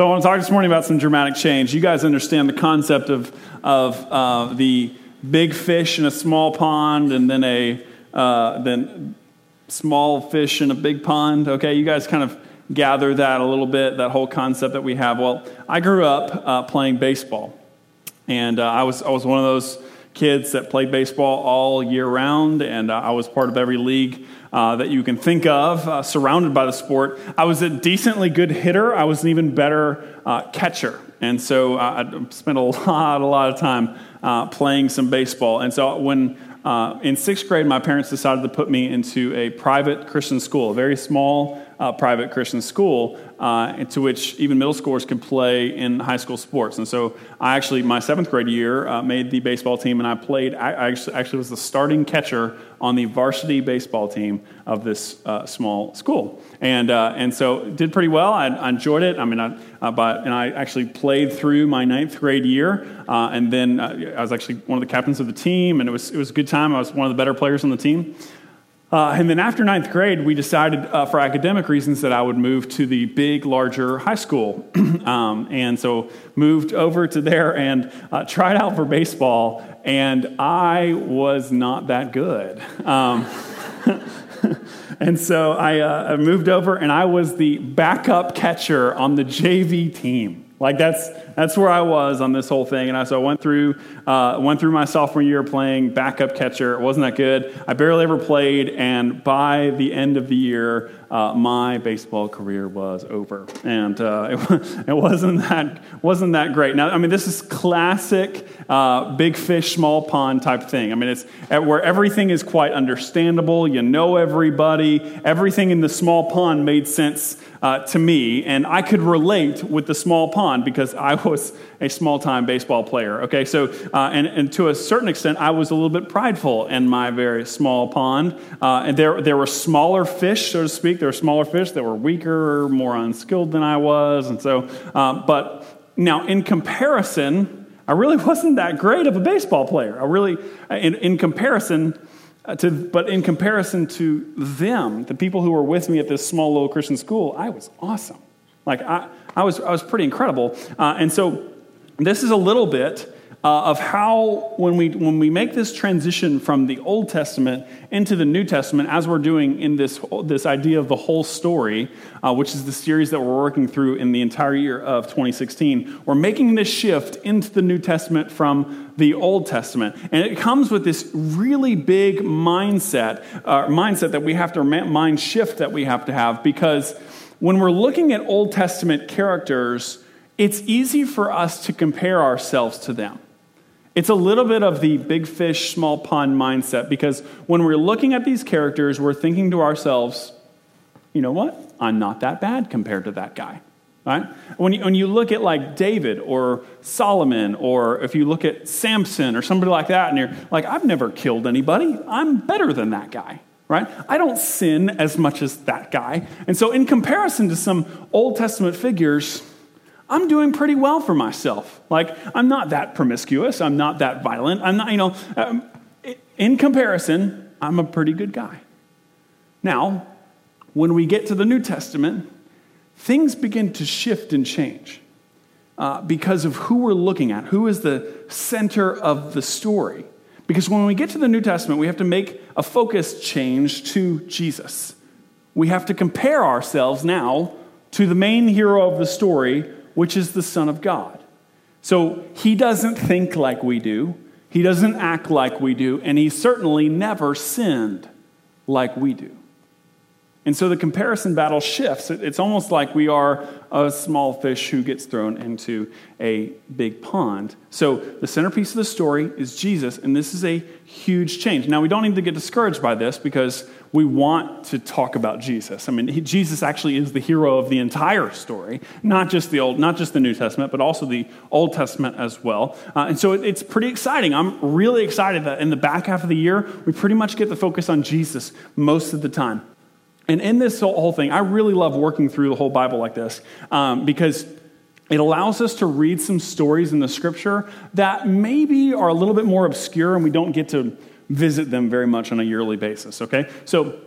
So I want to talk this morning about some dramatic change. You guys understand the concept of, of uh, the big fish in a small pond and then a uh, then small fish in a big pond. Okay, you guys kind of gather that a little bit, that whole concept that we have. Well, I grew up uh, playing baseball, and uh, I, was, I was one of those kids that played baseball all year round, and uh, I was part of every league uh, that you can think of, uh, surrounded by the sport. I was a decently good hitter. I was an even better uh, catcher. And so I spent a lot, a lot of time uh, playing some baseball. And so when uh, in sixth grade, my parents decided to put me into a private Christian school, a very small uh, private Christian school, uh, into which even middle schoolers can play in high school sports. And so I actually, my seventh grade year, uh, made the baseball team, and I played, I, I actually, actually, was the starting catcher on the varsity baseball team of this uh, small school. And, uh, and so did pretty well. I, I, enjoyed it. I mean, I, uh, but, and I actually played through my ninth grade year. and then I was actually one of the captains of the team, and it was, it was a good time. I was one of the better players on the team. Uh, and then after ninth grade, we decided uh, for academic reasons that I would move to the big, larger high school. um, and so moved over to there and uh, tried out for baseball, and I was not that good. Um, and so I, uh, I moved over, and I was the backup catcher on the JV team. Like that's that's where I was on this whole thing. And I, so I went through uh, went through my sophomore year playing backup catcher. It wasn't that good. I barely ever played, and by the end of the year, uh, my baseball career was over, and uh, it, it, wasn't that wasn't that great. Now, I mean, this is classic uh, big fish, small pond type thing. I mean, it's where everything is quite understandable. You know everybody. Everything in the small pond made sense uh, to me, and I could relate with the small pond because I was a small time baseball player. Okay, so, uh, and, and to a certain extent, I was a little bit prideful in my very small pond. Uh, and there, there were smaller fish, so to speak. There were smaller fish that were weaker, more unskilled than I was. And so, uh, but now in comparison, I really wasn't that great of a baseball player. I really, in, in comparison, uh, to, but in comparison to them, the people who were with me at this small little Christian school, I was awesome. Like, I, I, was, I was pretty incredible. Uh, and so, this is a little bit uh, of how, when we, when we make this transition from the Old Testament into the New Testament, as we're doing in this, this idea of the whole story, uh, which is the series that we're working through in the entire year of 2016, we're making this shift into the New Testament from the Old Testament. And it comes with this really big mindset, uh, mindset that we have to, mind shift that we have to have, because when we're looking at Old Testament characters, it's easy for us to compare ourselves to them. It's a little bit of the big fish, small pond mindset because when we're looking at these characters, we're thinking to ourselves, you know what? I'm not that bad compared to that guy. Right? When you, when you look at like David or Solomon, or if you look at Samson or somebody like that, and you're like, I've never killed anybody. I'm better than that guy. Right? I don't sin as much as that guy. And so, in comparison to some Old Testament figures, I'm doing pretty well for myself. Like, I'm not that promiscuous. I'm not that violent. I'm not, you know, um, in comparison, I'm a pretty good guy. Now, when we get to the New Testament, things begin to shift and change uh, because of who we're looking at, who is the center of the story. Because when we get to the New Testament, we have to make a focus change to Jesus. We have to compare ourselves now to the main hero of the story, which is the Son of God. So he doesn't think like we do, he doesn't act like we do, and he certainly never sinned like we do. And so the comparison battle shifts. It's almost like we are a small fish who gets thrown into a big pond. So the centerpiece of the story is Jesus, and this is a huge change. Now, we don't need to get discouraged by this because we want to talk about Jesus. I mean, he, Jesus actually is the hero of the entire story, not just the old, not just the New Testament, but also the Old Testament as well. Uh, and so it, it's pretty exciting. I'm really excited that in the back half of the year, we pretty much get the focus on Jesus most of the time. And in this whole thing, I really love working through the whole Bible like this um, because it allows us to read some stories in the scripture that maybe are a little bit more obscure and we don't get to visit them very much on a yearly basis, okay? So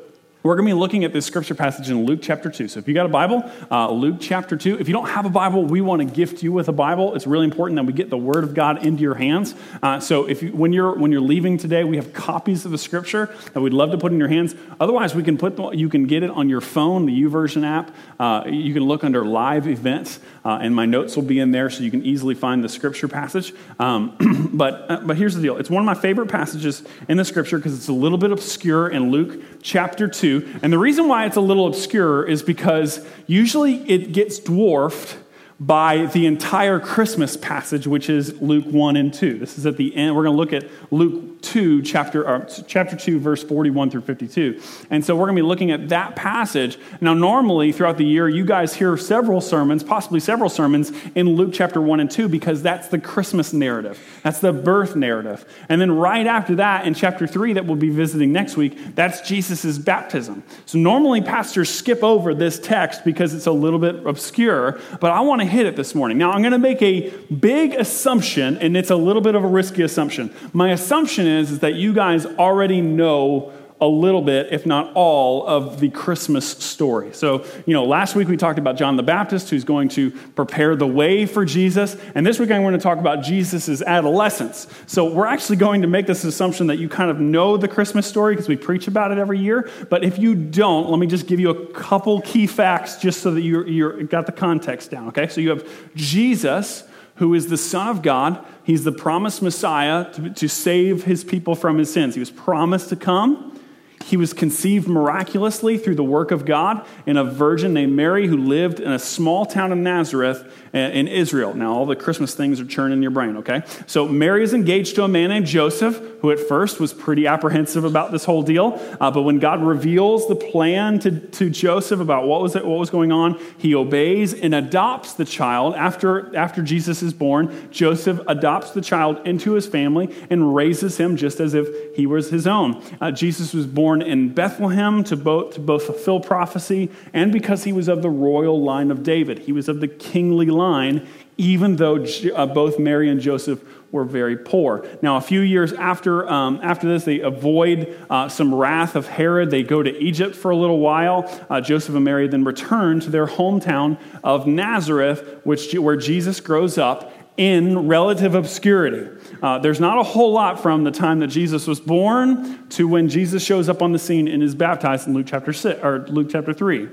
We're going to be looking at this scripture passage in Luke chapter 2. So if you got a Bible, uh, Luke chapter 2. If you don't have a Bible, we want to gift you with a Bible. It's really important that we get the Word of God into your hands. Uh, so if you, when, you're, when you're leaving today, we have copies of the scripture that we'd love to put in your hands. Otherwise, we can put the, you can get it on your phone, the YouVersion app. Uh, you can look under live events, uh, and my notes will be in there so you can easily find the scripture passage. Um, but, uh, but here's the deal it's one of my favorite passages in the scripture because it's a little bit obscure in Luke chapter 2. And the reason why it's a little obscure is because usually it gets dwarfed by the entire Christmas passage, which is Luke 1 and 2. This is at the end. We're going to look at Luke 2, chapter, uh, chapter 2, verse 41 through 52. And so we're going to be looking at that passage. Now, normally throughout the year, you guys hear several sermons, possibly several sermons, in Luke chapter 1 and 2 because that's the Christmas narrative. That's the birth narrative. And then right after that, in chapter 3, that we'll be visiting next week, that's Jesus' baptism. So normally pastors skip over this text because it's a little bit obscure, but I want to hit it this morning. Now, I'm going to make a big assumption, and it's a little bit of a risky assumption. My assumption is, is that you guys already know a little bit, if not all, of the Christmas story. So, you know, last week we talked about John the Baptist, who's going to prepare the way for Jesus. And this week I'm going to talk about Jesus' adolescence. So, we're actually going to make this assumption that you kind of know the Christmas story because we preach about it every year. But if you don't, let me just give you a couple key facts just so that you you got the context down, okay? So, you have Jesus who is the Son of God. He's the promised Messiah to, to, save his people from his sins. He was promised to come. He was conceived miraculously through the work of God in a virgin named Mary who lived in a small town of Nazareth in Israel. Now, all the Christmas things are churning in your brain, okay? So, Mary is engaged to a man named Joseph, who at first was pretty apprehensive about this whole deal. Uh, but when God reveals the plan to, to Joseph about what was, it, what was going on, he obeys and adopts the child. After, after Jesus is born, Joseph adopts the child into his family and raises him just as if he was his own. Uh, Jesus was born in Bethlehem to both, to both fulfill prophecy and because he was of the royal line of David. He was of the kingly line line, even though uh, both Mary and Joseph were very poor. Now, a few years after, um, after this, they avoid uh, some wrath of Herod. They go to Egypt for a little while. Uh, Joseph and Mary then return to their hometown of Nazareth, which, where Jesus grows up in relative obscurity. Uh, there's not a whole lot from the time that Jesus was born to when Jesus shows up on the scene and is baptized in Luke chapter six or Luke chapter three.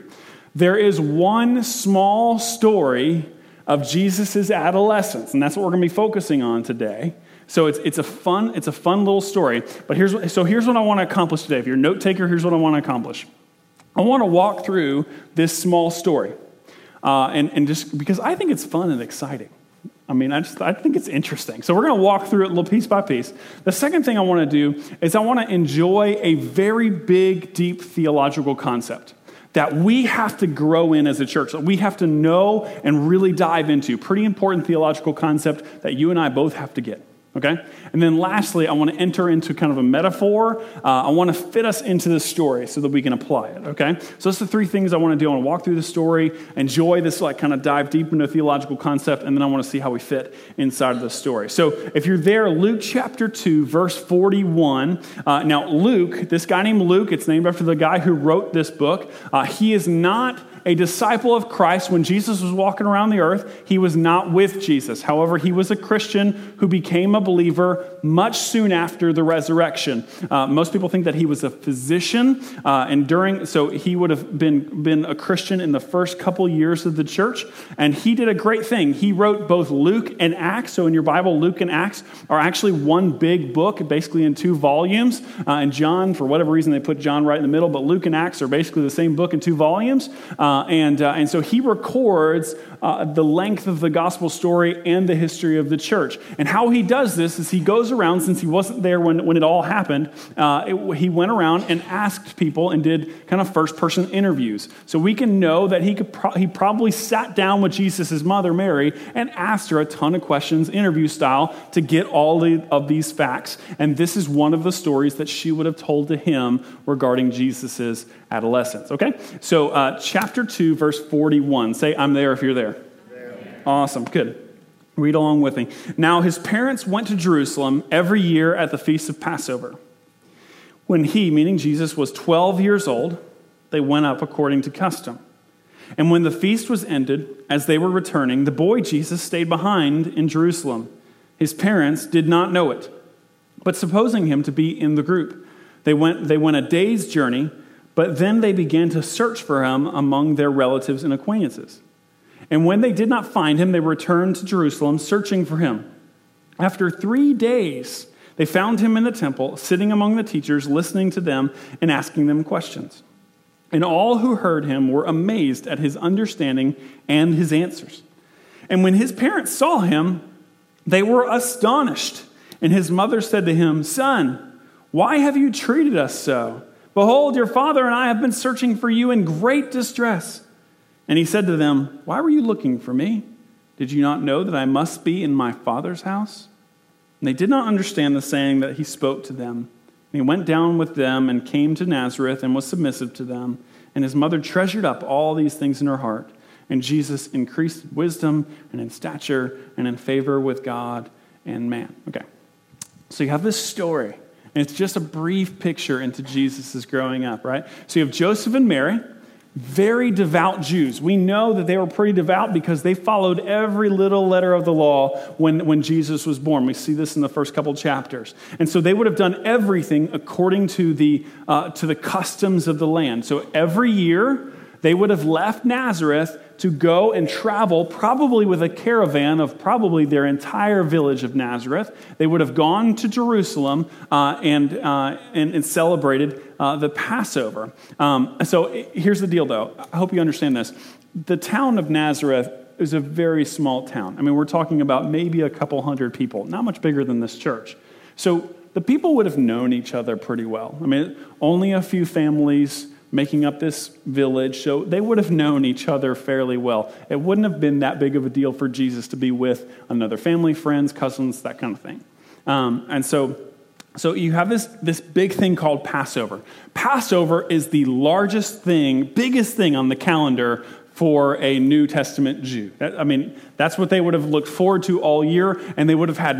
There is one small story of Jesus' adolescence. And that's what we're going to be focusing on today. So it's, it's, a fun, it's a fun little story. But here's, so here's what I want to accomplish today. If you're a note taker, here's what I want to accomplish. I want to walk through this small story. Uh, and, and just because I think it's fun and exciting. I mean, I just I think it's interesting. So we're going to walk through it little piece by piece. The second thing I want to do is I want to enjoy a very big, deep theological concept that we have to grow in as a church, that we have to know and really dive into. Pretty important theological concept that you and I both have to get. Okay? And then lastly, I want to enter into kind of a metaphor. Uh, I want to fit us into this story so that we can apply it. Okay? So that's the three things I want to do. I want to walk through the story, enjoy this, like kind of dive deep into a theological concept, and then I want to see how we fit inside of the story. So if you're there, Luke chapter 2, verse 41. Uh, now, Luke, this guy named Luke, it's named after the guy who wrote this book. Uh, he is not a disciple of Christ, when Jesus was walking around the earth, he was not with Jesus. However, he was a Christian who became a believer much soon after the resurrection. Uh, most people think that he was a physician, uh, and during, so he would have been, been a Christian in the first couple years of the church, and he did a great thing. He wrote both Luke and Acts. So in your Bible, Luke and Acts are actually one big book, basically in two volumes. Uh, and John, for whatever reason, they put John right in the middle, but Luke and Acts are basically the same book in two volumes. Uh, uh, and, uh, and so he records uh, the length of the gospel story and the history of the church. And how he does this is he goes around, since he wasn't there when, when it all happened, uh, it, he went around and asked people and did kind of first person interviews. So we can know that he, could pro- he probably sat down with Jesus' mother, Mary, and asked her a ton of questions, interview style, to get all the, of these facts. And this is one of the stories that she would have told to him regarding Jesus' adolescence. Okay? So, uh, chapter 2, verse 41. Say, I'm there if you're there. Awesome. Good. Read along with me. Now, his parents went to Jerusalem every year at the feast of Passover. When he, meaning Jesus, was 12 years old, they went up according to custom. And when the feast was ended, as they were returning, the boy Jesus stayed behind in Jerusalem. His parents did not know it, but supposing him to be in the group, they went, they went a day's journey, but then they began to search for him among their relatives and acquaintances. And when they did not find him, they returned to Jerusalem, searching for him. After three days, they found him in the temple, sitting among the teachers, listening to them and asking them questions. And all who heard him were amazed at his understanding and his answers. And when his parents saw him, they were astonished. And his mother said to him, Son, why have you treated us so? Behold, your father and I have been searching for you in great distress. And he said to them, Why were you looking for me? Did you not know that I must be in my father's house? And they did not understand the saying that he spoke to them. And he went down with them and came to Nazareth and was submissive to them. And his mother treasured up all these things in her heart. And Jesus increased in wisdom and in stature and in favor with God and man. Okay. So you have this story, and it's just a brief picture into Jesus' growing up, right? So you have Joseph and Mary very devout Jews. We know that they were pretty devout because they followed every little letter of the law when, when Jesus was born. We see this in the first couple chapters. And so they would have done everything according to the, uh, to the customs of the land. So every year, they would have left Nazareth to go and travel, probably with a caravan of probably their entire village of Nazareth. They would have gone to Jerusalem uh, and, uh, and, and, celebrated uh, the Passover. Um, so here's the deal, though. I hope you understand this. The town of Nazareth is a very small town. I mean, we're talking about maybe a couple hundred people, not much bigger than this church. So the people would have known each other pretty well. I mean, only a few families making up this village, so they would have known each other fairly well. It wouldn't have been that big of a deal for Jesus to be with another family, friends, cousins, that kind of thing. Um, and so, so you have this, this big thing called Passover. Passover is the largest thing, biggest thing on the calendar for a New Testament Jew. I mean, that's what they would have looked forward to all year, and they would have had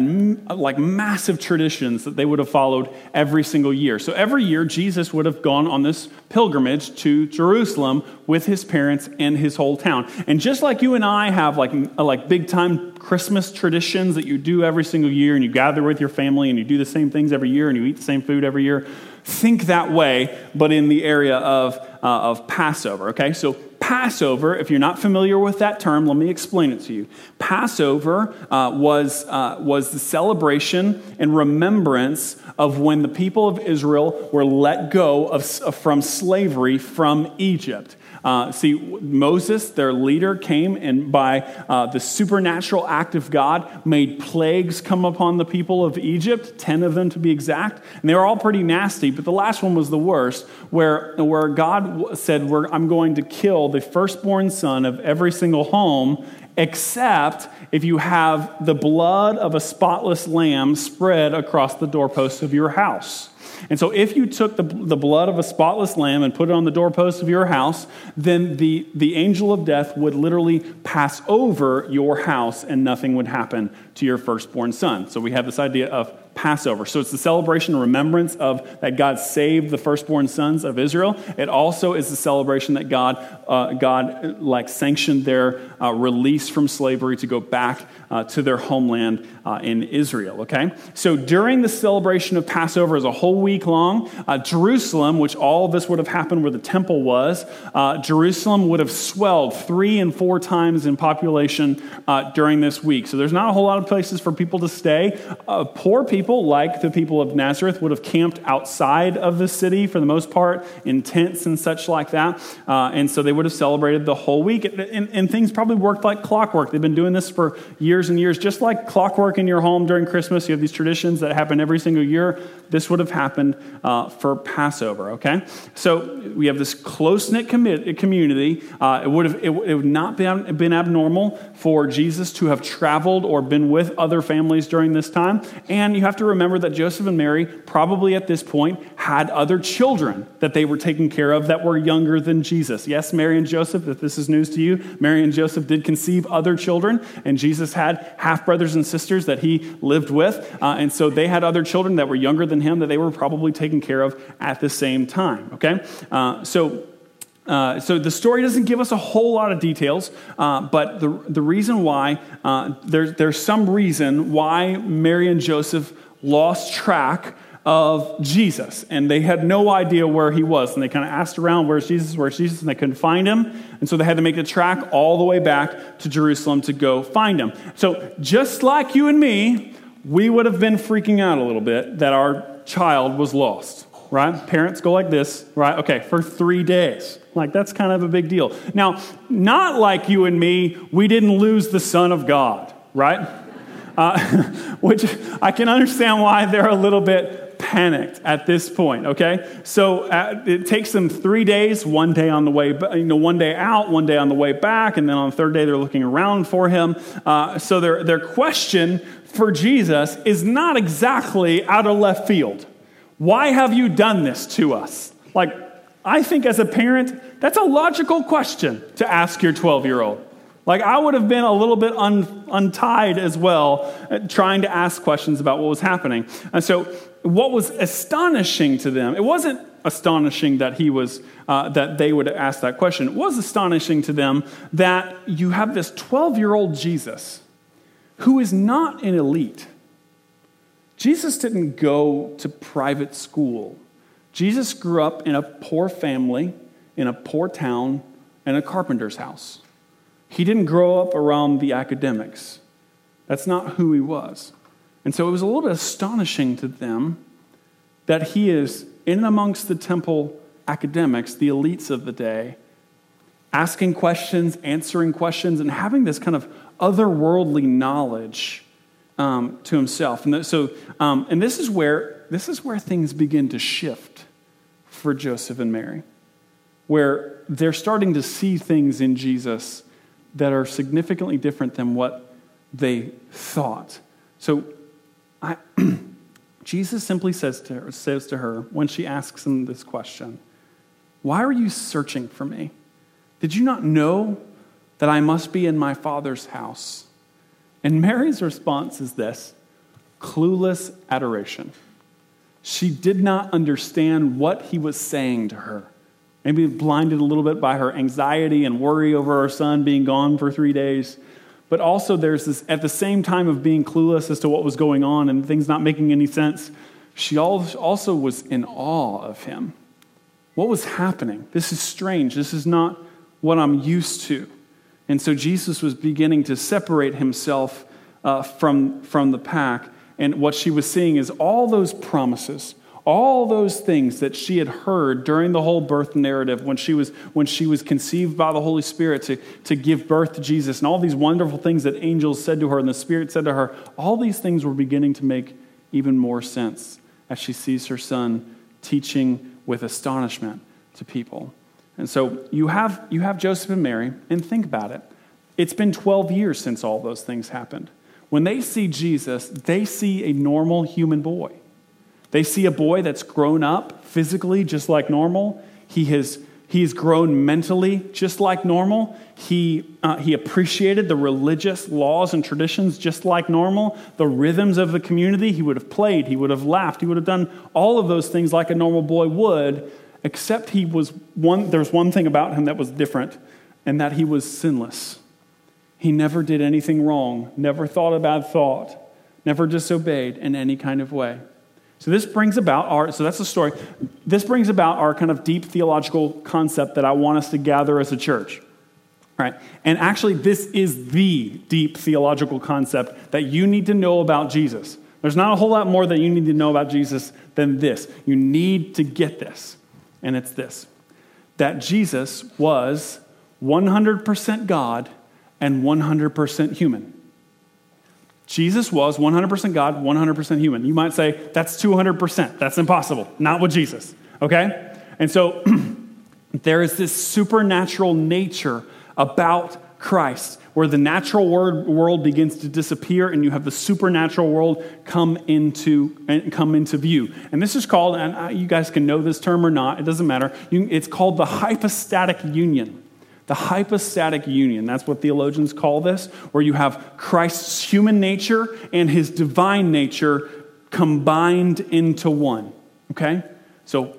like massive traditions that they would have followed every single year. So every year, Jesus would have gone on this pilgrimage to Jerusalem with his parents and his whole town. And just like you and I have like, like big time Christmas traditions that you do every single year, and you gather with your family and you do the same things every year and you eat the same food every year, think that way, but in the area of, uh, of Passover, okay? So Passover, if you're not familiar with that term, let me explain it to you. Passover uh, was, uh, was the celebration and remembrance of when the people of Israel were let go of, from slavery from Egypt. Uh, see, Moses, their leader, came and by uh, the supernatural act of God made plagues come upon the people of Egypt, 10 of them to be exact. And they were all pretty nasty, but the last one was the worst, where, where God said, I'm going to kill the firstborn son of every single home except if you have the blood of a spotless lamb spread across the doorposts of your house. And so, if you took the, the blood of a spotless lamb and put it on the doorpost of your house, then the, the angel of death would literally pass over your house and nothing would happen to your firstborn son. So, we have this idea of Passover. So it's the celebration and remembrance of that God saved the firstborn sons of Israel. It also is the celebration that God, uh, God like sanctioned their uh, release from slavery to go back uh, to their homeland uh, in Israel. Okay, so during the celebration of Passover, is a whole week long. Uh, Jerusalem, which all this would have happened where the temple was, uh, Jerusalem would have swelled three and four times in population during this week. So there's not a whole lot of places for people to stay. poor people people, like the people of Nazareth, would have camped outside of the city for the most part in tents and such like that. Uh, and so they would have celebrated the whole week. And, and, things probably worked like clockwork. They've been doing this for years and years. Just like clockwork in your home during Christmas, you have these traditions that happen every single year. This would have happened uh, for Passover, okay? So we have this close knit community. Uh, it, would have, it, it would not been, been abnormal for Jesus to have traveled or been with other families during this time. And you have have to remember that Joseph and Mary probably at this point had other children that they were taking care of that were younger than Jesus. Yes, Mary and Joseph, if this is news to you, Mary and Joseph did conceive other children, and Jesus had half brothers and sisters that he lived with. Uh, and so they had other children that were younger than him that they were probably taken care of at the same time. Okay? Uh, so Uh, so the story doesn't give us a whole lot of details, uh, but the, the reason why, uh, there, there's some reason why Mary and Joseph lost track of Jesus. And they had no idea where he was. And they kind of asked around, Where's Jesus? Where's Jesus? And they couldn't find him. And so they had to make the track all the way back to Jerusalem to go find him. So just like you and me, we would have been freaking out a little bit that our child was lost, right? Parents go like this, right? Okay, for three days. Like, that's kind of a big deal. Now, not like you and me, we didn't lose the Son of God, right? Uh, which I can understand why they're a little bit panicked at this point, okay? So uh, it takes them three days, one day on the way, you know, one day out, one day on the way back, and then on the third day they're looking around for him. Uh, so their, their question for Jesus is not exactly out of left field. Why have you done this to us? Like, I think as a parent, that's a logical question to ask your 12 year old. Like, I would have been a little bit un, untied as well, uh, trying to ask questions about what was happening. And so, what was astonishing to them, it wasn't astonishing that he was, uh, that they would ask that question. It was astonishing to them that you have this 12 year old Jesus who is not an elite. Jesus didn't go to private school. Jesus grew up in a poor family, in a poor town, in a carpenter's house. He didn't grow up around the academics. That's not who he was. And so it was a little bit astonishing to them that he is in amongst the temple academics, the elites of the day, asking questions, answering questions, and having this kind of otherworldly knowledge um, to himself. And so, um, and this is where this is where things begin to shift for Joseph and Mary, where they're starting to see things in Jesus that are significantly different than what they thought. So I, Jesus simply says to, her, says to her when she asks him this question Why are you searching for me? Did you not know that I must be in my Father's house? And Mary's response is this clueless adoration. She did not understand what he was saying to her maybe blinded a little bit by her anxiety and worry over her son being gone for three days. But also, there's this, at the same time of being clueless as to what was going on and things not making any sense, she also was in awe of him. What was happening? This is strange. This is not what I'm used to. And so Jesus was beginning to separate himself uh, from, from the pack. And what she was seeing is all those promises, all those things that she had heard during the whole birth narrative when she was, when she was conceived by the Holy Spirit to, to give birth to Jesus, and all these wonderful things that angels said to her and the Spirit said to her, all these things were beginning to make even more sense as she sees her son teaching with astonishment to people. And so you have, you have Joseph and Mary, and think about it. It's been 12 years since all those things happened. When they see Jesus, they see a normal human boy. They see a boy that's grown up physically just like normal. He has He's grown mentally just like normal. He, uh, he appreciated the religious laws and traditions just like normal. The rhythms of the community, he would have played, he would have laughed, he would have done all of those things like a normal boy would, except he was one, there's one thing about him that was different, and that he was sinless. He never did anything wrong, never thought a bad thought, never disobeyed in any kind of way. So this brings about our, so that's the story. This brings about our kind of deep theological concept that I want us to gather as a church. Right? And actually, this is the deep theological concept that you need to know about Jesus. There's not a whole lot more that you need to know about Jesus than this. You need to get this. And it's this that Jesus was 100% God and 100% human. Jesus was 100% God, 100% human. You might say, that's 200%. That's impossible. Not with Jesus. Okay? And so there is this supernatural nature about Christ where the natural world begins to disappear and you have the supernatural world come into, come into view. And this is called, and you guys can know this term or not, it doesn't matter. it's called the hypostatic union the hypostatic union. That's what theologians call this, where you have Christ's human nature and his divine nature combined into one. Okay? So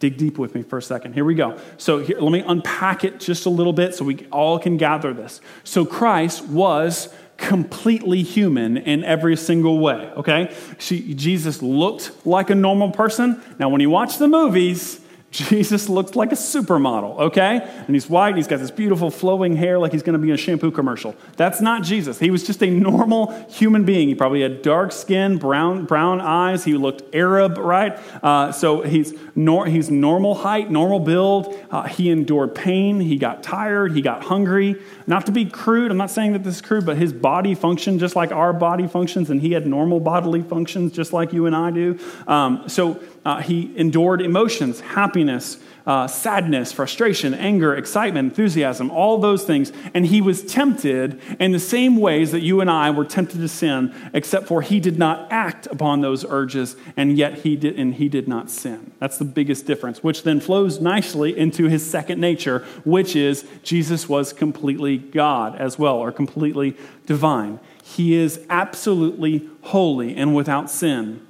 Dig deep with me for a second. Here we go. So here, let me unpack it just a little bit so we all can gather this. So Christ was completely human in every single way, okay? She, Jesus looked like a normal person. Now, when you watch the movies, Jesus looks like a supermodel, okay? And he's white, and he's got this beautiful flowing hair like he's gonna be in a shampoo commercial. That's not Jesus. He was just a normal human being. He probably had dark skin, brown, brown eyes. He looked Arab, right? Uh, so he's, nor, he's normal height, normal build. Uh, he endured pain. He got tired. He got hungry. Not to be crude, I'm not saying that this is crude, but his body functioned just like our body functions, and he had normal bodily functions just like you and I do. Um, so uh, he endured emotions, happiness, uh, sadness, frustration, anger, excitement, enthusiasm, all those things. And he was tempted in the same ways that you and I were tempted to sin, except for he did not act upon those urges, and yet he did, and he did not sin. That's the biggest difference, which then flows nicely into his second nature, which is Jesus was completely God as well, or completely divine. He is absolutely holy and without sin.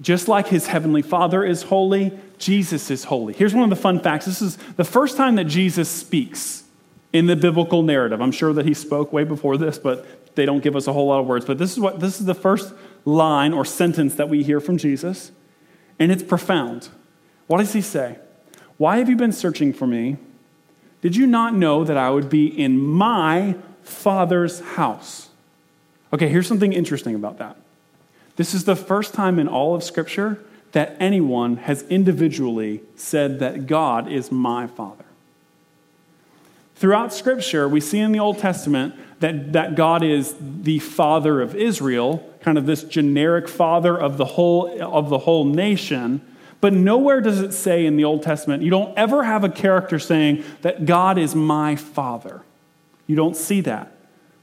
Just like his heavenly Father is holy, Jesus is holy. Here's one of the fun facts this is the first time that Jesus speaks in the biblical narrative. I'm sure that he spoke way before this, but they don't give us a whole lot of words. But this is what this is the first line or sentence that we hear from Jesus, and it's profound. What does he say? Why have you been searching for me? Did you not know that I would be in my Father's house? Okay, here's something interesting about that. This is the first time in all of Scripture that anyone has individually said that God is my Father. Throughout Scripture, we see in the Old Testament that, that God is the Father of Israel, kind of this generic Father of the whole, of the whole nation. But nowhere does it say in the Old Testament, you don't ever have a character saying that God is my Father. You don't see that.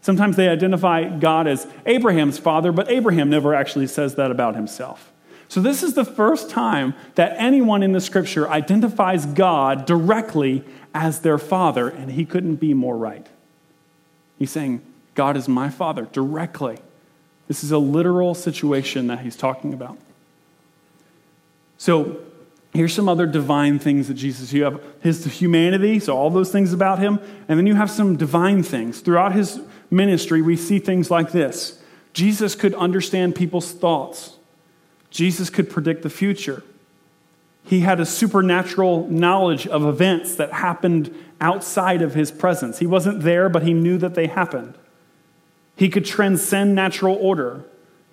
Sometimes they identify God as Abraham's father, but Abraham never actually says that about himself. So, this is the first time that anyone in the scripture identifies God directly as their father, and he couldn't be more right. He's saying, God is my father directly. This is a literal situation that he's talking about. So, here's some other divine things that Jesus you have his humanity so all those things about him and then you have some divine things throughout his ministry, we see things like this Jesus could understand people's thoughts, Jesus could predict the future. He had a supernatural knowledge of events that happened outside of his presence. He wasn't there, but he knew that they happened. He could transcend natural order.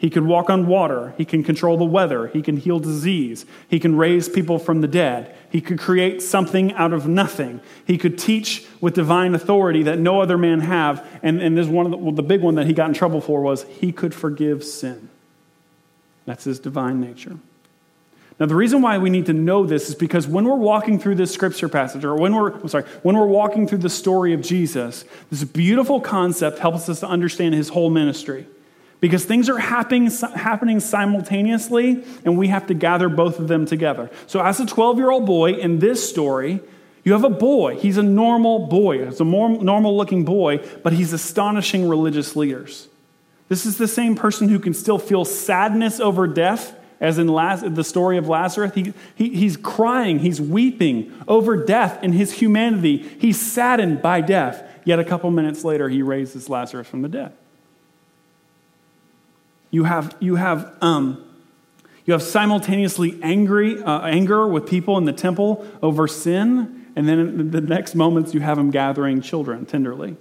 He can walk on water. He can control the weather. He can heal disease. He can raise people from the dead. He could create something out of nothing. He could teach with divine authority that no other man have. And, and this one the, well, the big one that he got in trouble for was he could forgive sin. That's his divine nature. Now, the reason why we need to know this is because when we're walking through this scripture passage, or when we're, I'm sorry, when we're walking through the story of Jesus, this beautiful concept helps us to understand his whole ministry because things are happening, happening simultaneously, and we have to gather both of them together. So, as a 12 year old boy in this story, you have a boy. He's a normal boy. He's a more normal looking boy, but he's astonishing religious leaders. This is the same person who can still feel sadness over death, as in the story of Lazarus. He, he, he's crying, he's weeping over death in his humanity. He's saddened by death. Yet a couple minutes later, he raises Lazarus from the dead. You have, you have, um, you have simultaneously angry, uh, anger with people in the temple over sin, and then in the next moments you have them gathering children tenderly.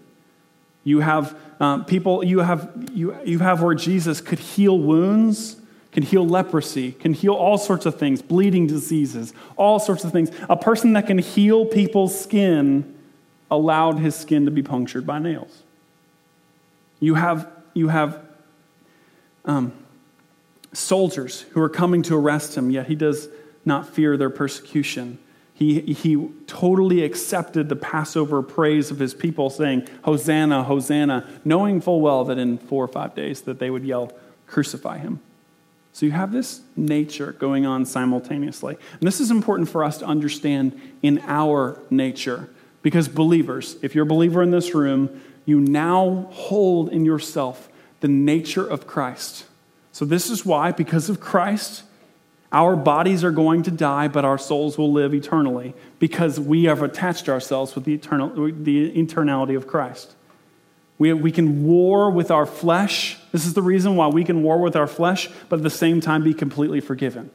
You have um, people, you have, you, you have where Jesus could heal wounds, can heal leprosy, can heal all sorts of things, bleeding diseases, all sorts of things. A person that can heal people's skin allowed his skin to be punctured by nails. You have, you have um, soldiers who are coming to arrest him, yet he does not fear their persecution. He, he totally accepted the Passover praise of his people, saying, Hosanna, Hosanna, knowing full well that in four or five days that they would yell, Crucify him. So you have this nature going on simultaneously. And this is important for us to understand in our nature. Because believers, if you're a believer in this room, you now hold in yourself the nature of Christ. So, this is why, because of Christ, Our bodies are going to die, but our souls will live eternally because we have attached ourselves with the, eternal, the eternality of Christ. We, we can war with our flesh. This is the reason why we can war with our flesh, but at the same time be completely forgiven.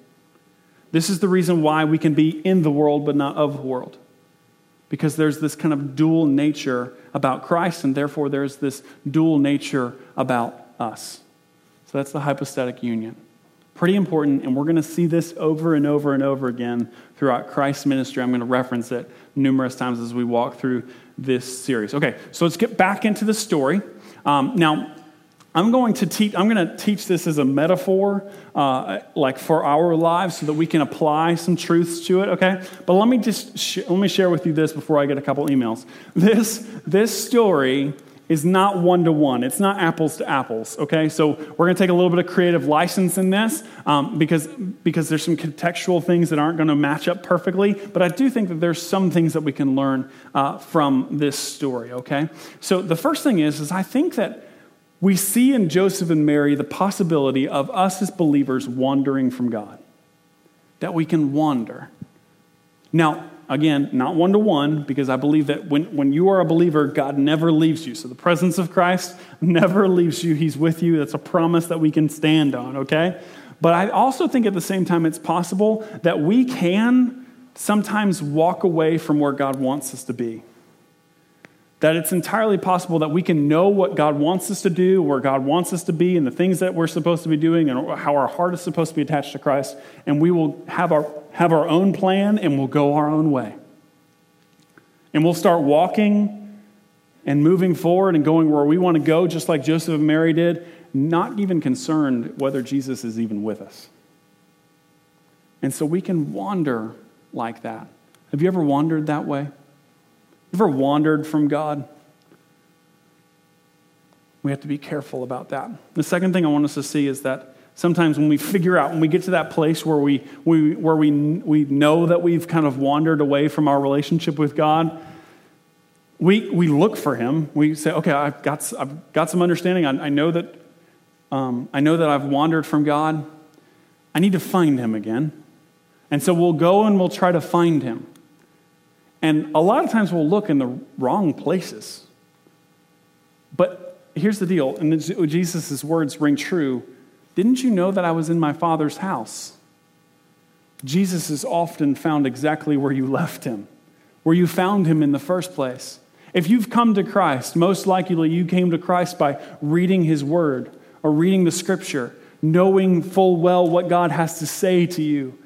This is the reason why we can be in the world but not of the world. Because there's this kind of dual nature about Christ, and therefore there's this dual nature about us. So that's the hypostatic union. Pretty important, and we're going to see this over and over and over again throughout Christ's ministry. I'm going to reference it numerous times as we walk through this series. Okay, so let's get back into the story. Um, now, I'm going to teach. I'm going to teach this as a metaphor, uh, like for our lives, so that we can apply some truths to it. Okay, but let me just sh- let me share with you this before I get a couple emails. This this story is not one to one. It's not apples to apples, okay? So we're going to take a little bit of creative license in this um, because, because there's some contextual things that aren't going to match up perfectly. But I do think that there's some things that we can learn uh, from this story, okay? So the first thing is, is I think that we see in Joseph and Mary the possibility of us as believers wandering from God, that we can wander. Now, again, not one to one, because I believe that when, when you are a believer, God never leaves you. So the presence of Christ never leaves you, He's with you. That's a promise that we can stand on, okay? But I also think at the same time it's possible that we can sometimes walk away from where God wants us to be. That it's entirely possible that we can know what God wants us to do, where God wants us to be, and the things that we're supposed to be doing, and how our heart is supposed to be attached to Christ, and we will have our have our own plan and we'll go our own way. And we'll start walking and moving forward and going where we want to go, just like Joseph and Mary did, not even concerned whether Jesus is even with us. And so we can wander like that. Have you ever wandered that way? Ever wandered from God? We have to be careful about that. The second thing I want us to see is that sometimes when we figure out, when we get to that place where we, we, where we, we know that we've kind of wandered away from our relationship with God, we, we look for Him. We say, okay, I've got, I've got some understanding. I, I know that, um, I know that I've wandered from God. I need to find Him again. And so we'll go and we'll try to find Him. And a lot of times we'll look in the wrong places. But here's the deal, and Jesus' words ring true didn't you know that I was in my Father's house? Jesus is often found exactly where you left him, where you found him in the first place. If you've come to Christ, most likely you came to Christ by reading his word or reading the scripture, knowing full well what God has to say to you.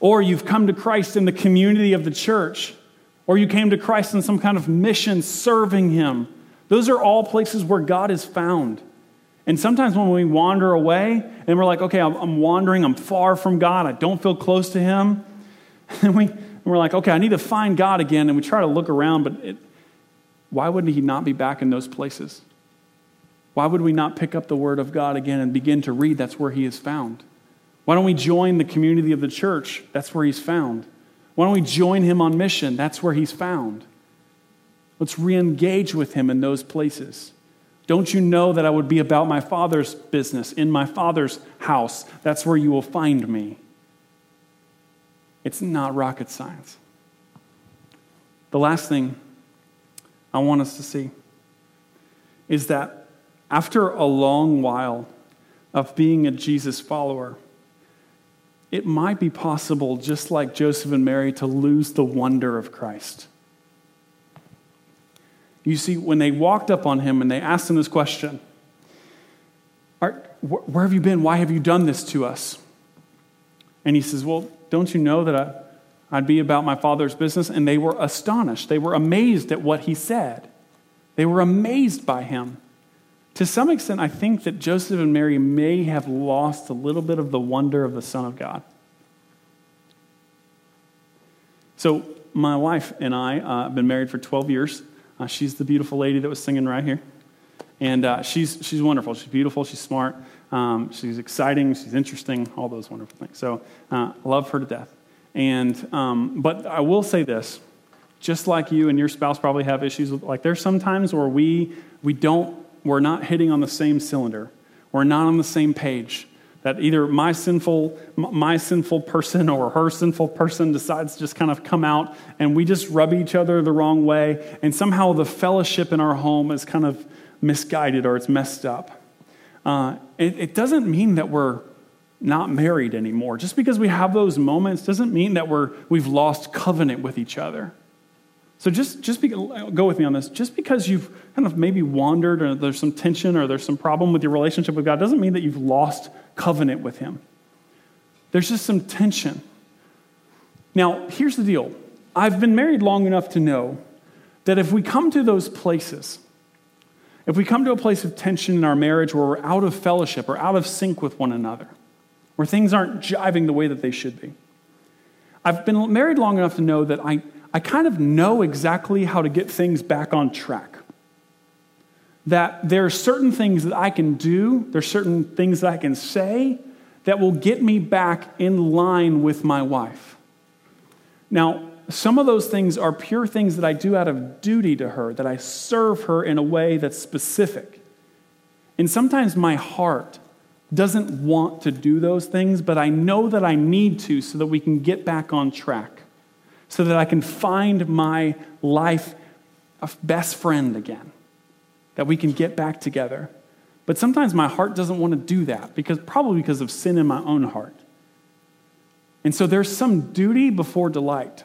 Or you've come to Christ in the community of the church, or you came to Christ in some kind of mission serving him. Those are all places where God is found. And sometimes when we wander away and we're like, okay, I'm, wandering, I'm far from God, I don't feel close to Him, and, we, and we're like, okay, I need to find God again, and we try to look around, but it, why wouldn't He not be back in those places? Why would we not pick up the Word of God again and begin to read? That's where He is found. Why don't we join the community of the church? That's where He's found. Why don't we join Him on mission? That's where He's found. Let's re engage with Him in those places. Don't you know that I would be about my Father's business, in my Father's house? That's where you will find me. It's not rocket science. The last thing I want us to see is that after a long while of being a Jesus follower, it might be possible, just like Joseph and Mary, to lose the wonder of Christ. You see, when they walked up on him and they asked him this question Where have you been? Why have you done this to us? And he says, Well, don't you know that I, I'd be about my father's business? And they were astonished. They were amazed at what he said. They were amazed by him. To some extent, I think that Joseph and Mary may have lost a little bit of the wonder of the Son of God. So, my wife and I uh, have been married for 12 years. Uh, she's the beautiful lady that was singing right here. And uh, she's, she's wonderful. She's beautiful. She's smart. Um, she's exciting. She's interesting. All those wonderful things. So uh, love her to death. And, um, but I will say this just like you and your spouse probably have issues with, like there's sometimes where we, we don't, we're not hitting on the same cylinder. We're not on the same page. That either my sinful my sinful person or her sinful person decides to just kind of come out and we just rub each other the wrong way and somehow the fellowship in our home is kind of misguided or it's messed up. Uh, it, it doesn't mean that we're not married anymore. Just because we have those moments doesn't mean that we're we've lost covenant with each other so just, just be, go with me on this. Just because you've kind of maybe wandered or there's some tension or there's some problem with your relationship with God doesn't mean that you've lost covenant with Him. There's just some tension. Now, here's the deal I've been married long enough to know that if we come to those places, if we come to a place of tension in our marriage where we're out of fellowship or out of sync with one another, where things aren't jiving the way that they should be, I've been married long enough to know that I I kind of know exactly how to get things back on track. That there are certain things that I can do, there's certain things that I can say that will get me back in line with my wife. Now, some of those things are pure things that I do out of duty to her, that I serve her in a way that's specific. And sometimes my heart doesn't want to do those things, but I know that I need to so that we can get back on track so that I can find my life a best friend again, that we can get back together. But sometimes my heart doesn't want to do that because probably because of sin in my own heart. And so there's some duty before delight.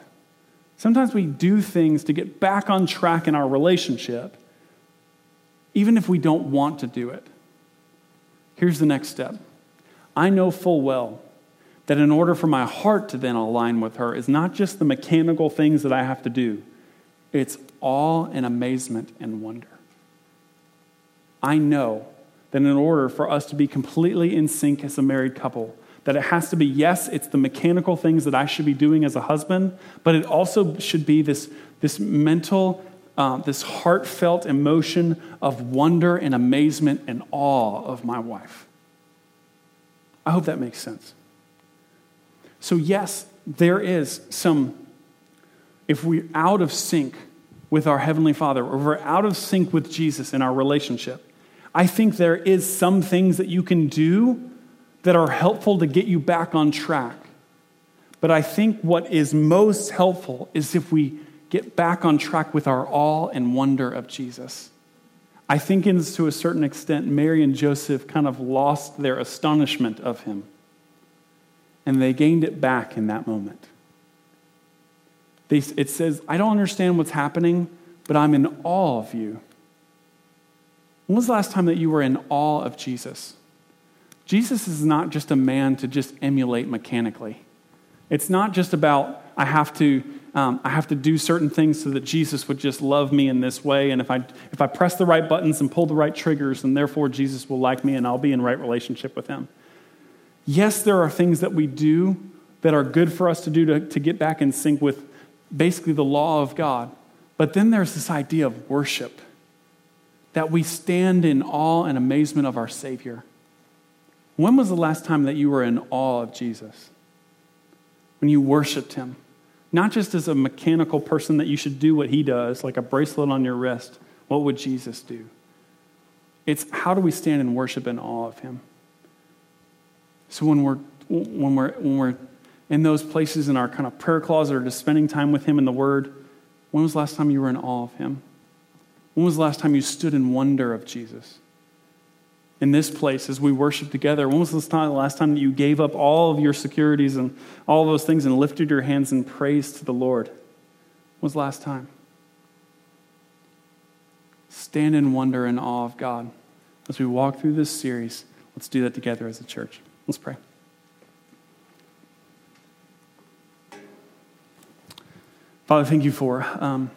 Sometimes we do things to get back on track in our relationship, even if we don't want to do it. Here's the next step I know full well that in order for my heart to then align with her is not just the mechanical things that I have to do, it's awe and amazement and wonder. I know that in order for us to be completely in sync as a married couple, that it has to be, yes, it's the mechanical things that I should be doing as a husband, but it also should be this, this mental, uh, this heartfelt emotion of wonder and amazement and awe of my wife. I hope that makes sense. So, yes, there is some, if we're out of sync with our Heavenly Father, or we're out of sync with Jesus in our relationship, I think there is some things that you can do that are helpful to get you back on track. But I think what is most helpful is if we get back on track with our awe and wonder of Jesus. I think, in, to a certain extent, Mary and Joseph kind of lost their astonishment of him and they gained it back in that moment. They, it says, I don't understand what's happening, but I'm in awe of you. When was the last time that you were in awe of Jesus? Jesus is not just a man to just emulate mechanically. It's not just about, I have to. Um, I have to do certain things so that Jesus would just love me in this way. And if I, if I press the right buttons and pull the right triggers, then therefore Jesus will like me and I'll be in right relationship with him. Yes, there are things that we do that are good for us to do to, to get back in sync with basically the law of God. But then there's this idea of worship that we stand in awe and amazement of our Savior. When was the last time that you were in awe of Jesus? When you worshiped Him? Not just as a mechanical person that you should do what He does, like a bracelet on your wrist. What would Jesus do? It's how do we stand in worship and awe of Him? So when we're, when we're, when we're in those places in our kind of prayer closet or just spending time with Him in the Word, when was the last time you were in awe of Him? When was the last time you stood in wonder of Jesus? In this place, as we worship together, when was the last time that you gave up all of your securities and all those things and lifted your hands in praise to the Lord? When was the last time? Stand in wonder and awe of God as we walk through this series. Let's do that together as a church. Let's pray. Father, thank you for um,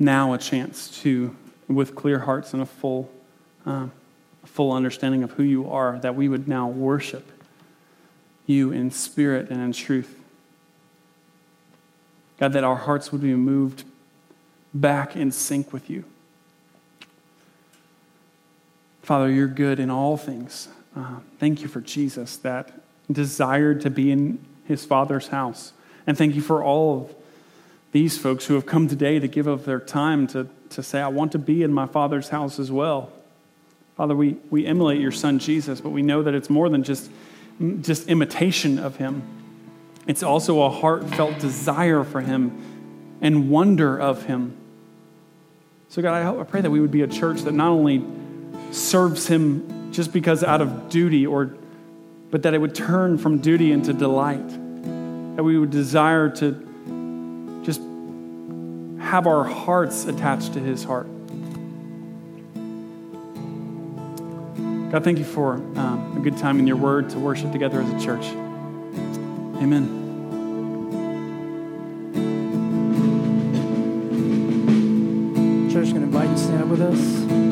now a chance to, with clear hearts and a full, uh, full understanding of who you are, that we would now worship you in spirit and in truth. God, that our hearts would be moved back in sync with you. Father, you're good in all things. Uh, thank you for Jesus that desired to be in his Father's house. And thank you for all of these folks who have come today to give of their time to to say, I want to be in my Father's house as well. Father, we, we emulate your Son Jesus, but we know that it's more than just, just imitation of him. It's also a heartfelt desire for him and wonder of him. So, God, I, hope, I pray that we would be a church that not only serves him just because out of duty, or, but that it would turn from duty into delight. That we would desire to just have our hearts attached to his heart. God, thank you for um, a good time in your word to worship together as a church. Amen. Church, going to invite you to stand up with us.